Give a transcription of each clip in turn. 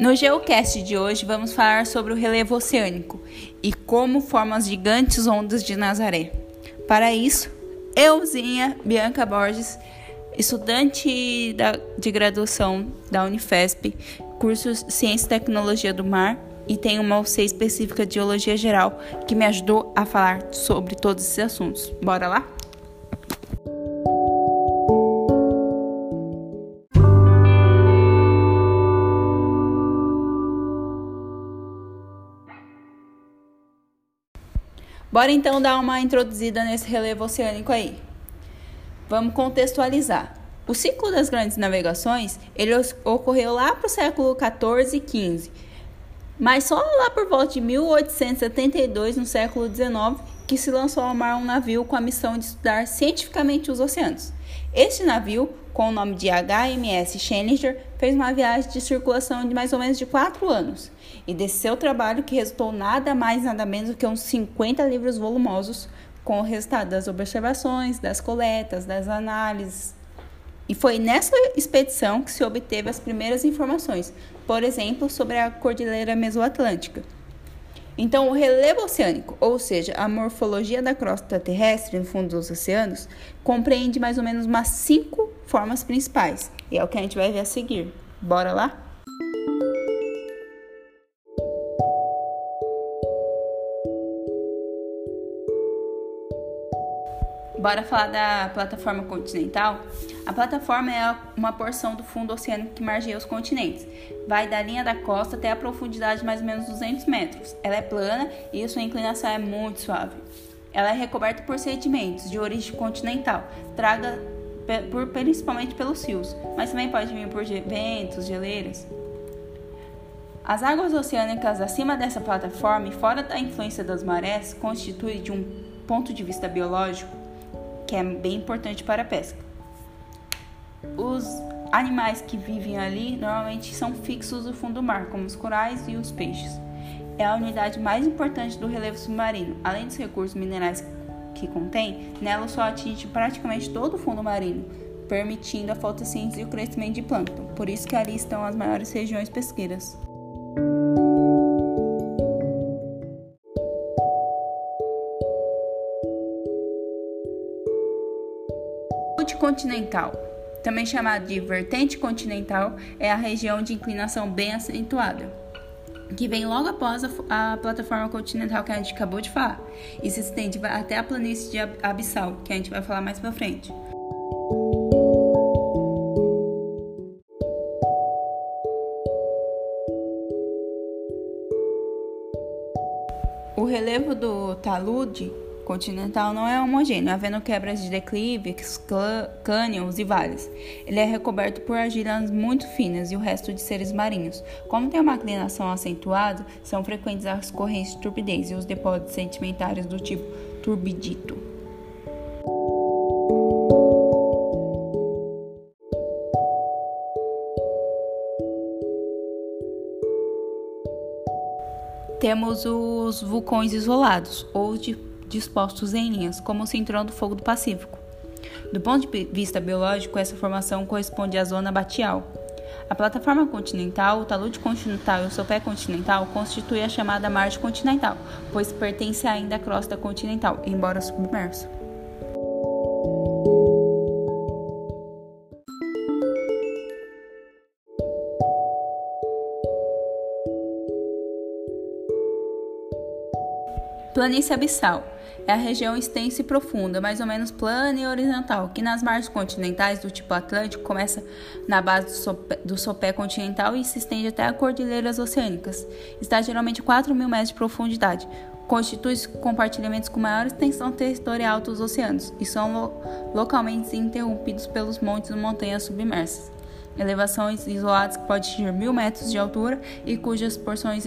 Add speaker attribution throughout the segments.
Speaker 1: No Geocast de hoje vamos falar sobre o relevo oceânico e como formam as gigantes ondas de Nazaré. Para isso, euzinha Bianca Borges, estudante da, de graduação da Unifesp, curso Ciência e Tecnologia do Mar e tem uma UC específica de Geologia Geral que me ajudou a falar sobre todos esses assuntos. Bora lá? Bora então dar uma introduzida nesse relevo oceânico aí. Vamos contextualizar. O ciclo das grandes navegações ele ocorreu lá para o século 14 e 15, mas só lá por volta de 1872, no século 19, que se lançou ao mar um navio com a missão de estudar cientificamente os oceanos. Este navio, com o nome de HMS Challenger, fez uma viagem de circulação de mais ou menos de 4 anos. E desse seu trabalho que resultou nada mais nada menos do que uns 50 livros volumosos com o resultado das observações, das coletas, das análises. E foi nessa expedição que se obteve as primeiras informações, por exemplo, sobre a Cordilheira Mesoatlântica. Então, o relevo oceânico, ou seja, a morfologia da crosta terrestre no fundo dos oceanos, compreende mais ou menos umas cinco formas principais. E é o que a gente vai ver a seguir. Bora lá? Bora falar da plataforma continental? A plataforma é uma porção do fundo oceânico que margeia os continentes. Vai da linha da costa até a profundidade de mais ou menos 200 metros. Ela é plana e sua inclinação é muito suave. Ela é recoberta por sedimentos de origem continental, traga por, principalmente pelos rios, mas também pode vir por ventos, geleiras. As águas oceânicas acima dessa plataforma e fora da influência das marés constituem, de um ponto de vista biológico, que é bem importante para a pesca. Os animais que vivem ali normalmente são fixos no fundo do mar, como os corais e os peixes. É a unidade mais importante do relevo submarino. Além dos recursos minerais que contém, nela só atinge praticamente todo o fundo marinho, permitindo a fotossíntese e o crescimento de plâncton. Por isso que ali estão as maiores regiões pesqueiras. Continental, também chamada de vertente continental, é a região de inclinação bem acentuada, que vem logo após a, a plataforma continental que a gente acabou de falar e se estende até a planície de abissal, que a gente vai falar mais para frente. O relevo do talude continental não é homogêneo, havendo quebras de declives, cânions e vales. Ele é recoberto por argilas muito finas e o resto de seres marinhos. Como tem uma inclinação acentuada, são frequentes as correntes de turbidez e os depósitos sedimentários do tipo turbidito. Temos os vulcões isolados, ou de dispostos em linhas, como o Cinturão do Fogo do Pacífico. Do ponto de vista biológico, essa formação corresponde à zona batial. A plataforma continental, o talude continental e o sopé continental constituem a chamada margem continental, pois pertence ainda à crosta continental, embora submerso. Planície abissal é a região extensa e profunda, mais ou menos plana e horizontal, que nas margens continentais do tipo Atlântico começa na base do sopé, do sopé continental e se estende até as cordilheiras oceânicas. Está geralmente a 4 mil metros de profundidade. Constitui compartilhamentos com maior extensão territorial dos oceanos e são lo localmente interrompidos pelos montes e montanhas submersas. Elevações isoladas que podem atingir mil metros de altura e cujas porções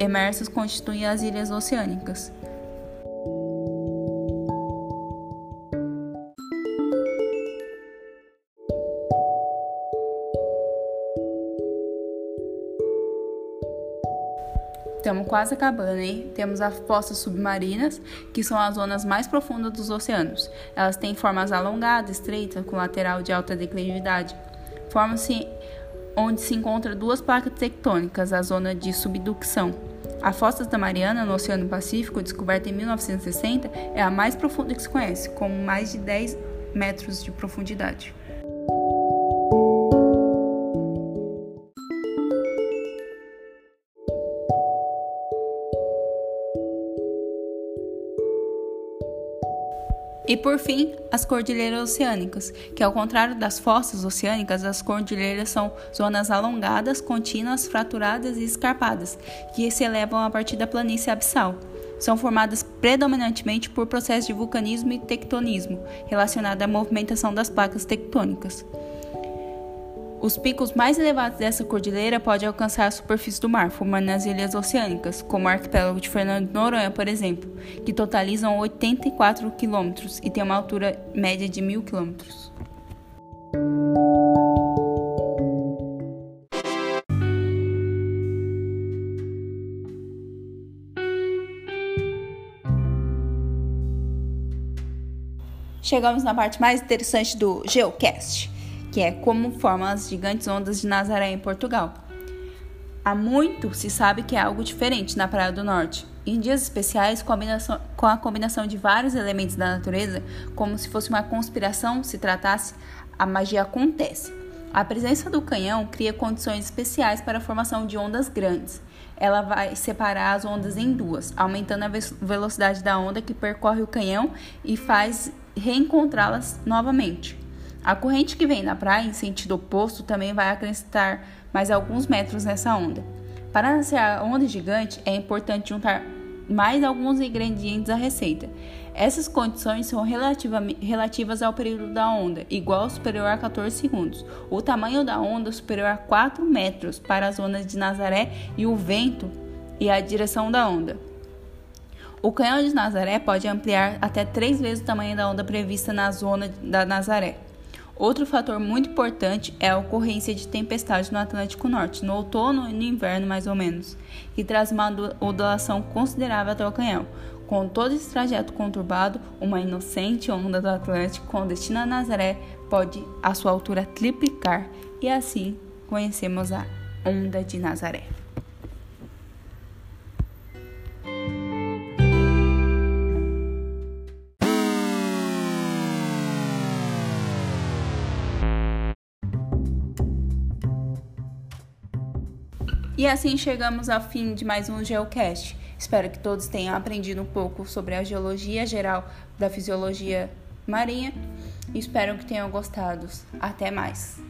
Speaker 1: emersas constituem as ilhas oceânicas. Estamos quase acabando, hein? Temos as fossas submarinas, que são as zonas mais profundas dos oceanos. Elas têm formas alongadas, estreitas, com lateral de alta declividade. Formam-se onde se encontram duas placas tectônicas, a zona de subducção. A fossa da Mariana, no Oceano Pacífico, descoberta em 1960, é a mais profunda que se conhece, com mais de 10 metros de profundidade. E por fim, as cordilheiras oceânicas, que ao contrário das fossas oceânicas, as cordilheiras são zonas alongadas, contínuas, fraturadas e escarpadas, que se elevam a partir da planície abissal. São formadas predominantemente por processos de vulcanismo e tectonismo, relacionados à movimentação das placas tectônicas. Os picos mais elevados dessa cordilheira podem alcançar a superfície do mar, formando as ilhas oceânicas, como o arquipélago de Fernando de Noronha, por exemplo, que totalizam 84 quilômetros e tem uma altura média de 1.000 quilômetros. Chegamos na parte mais interessante do Geocast que é como formam as gigantes ondas de Nazaré em Portugal. Há muito se sabe que é algo diferente na Praia do Norte. Em dias especiais, com a combinação de vários elementos da natureza, como se fosse uma conspiração se tratasse, a magia acontece. A presença do canhão cria condições especiais para a formação de ondas grandes. Ela vai separar as ondas em duas, aumentando a velocidade da onda que percorre o canhão e faz reencontrá-las novamente. A corrente que vem da praia em sentido oposto também vai acrescentar mais alguns metros nessa onda. Para nascer a onda gigante, é importante juntar mais alguns ingredientes à receita. Essas condições são relativas ao período da onda, igual ou superior a 14 segundos. O tamanho da onda superior a 4 metros para as ondas de Nazaré e o vento e a direção da onda. O canhão de Nazaré pode ampliar até três vezes o tamanho da onda prevista na zona da Nazaré. Outro fator muito importante é a ocorrência de tempestade no Atlântico Norte, no outono e no inverno mais ou menos, que traz uma ondulação considerável até o canhão. Com todo esse trajeto conturbado, uma inocente onda do Atlântico com destino a Nazaré pode a sua altura triplicar e assim conhecemos a onda de Nazaré. E assim chegamos ao fim de mais um Geocast. Espero que todos tenham aprendido um pouco sobre a geologia geral da fisiologia marinha. Espero que tenham gostado. Até mais!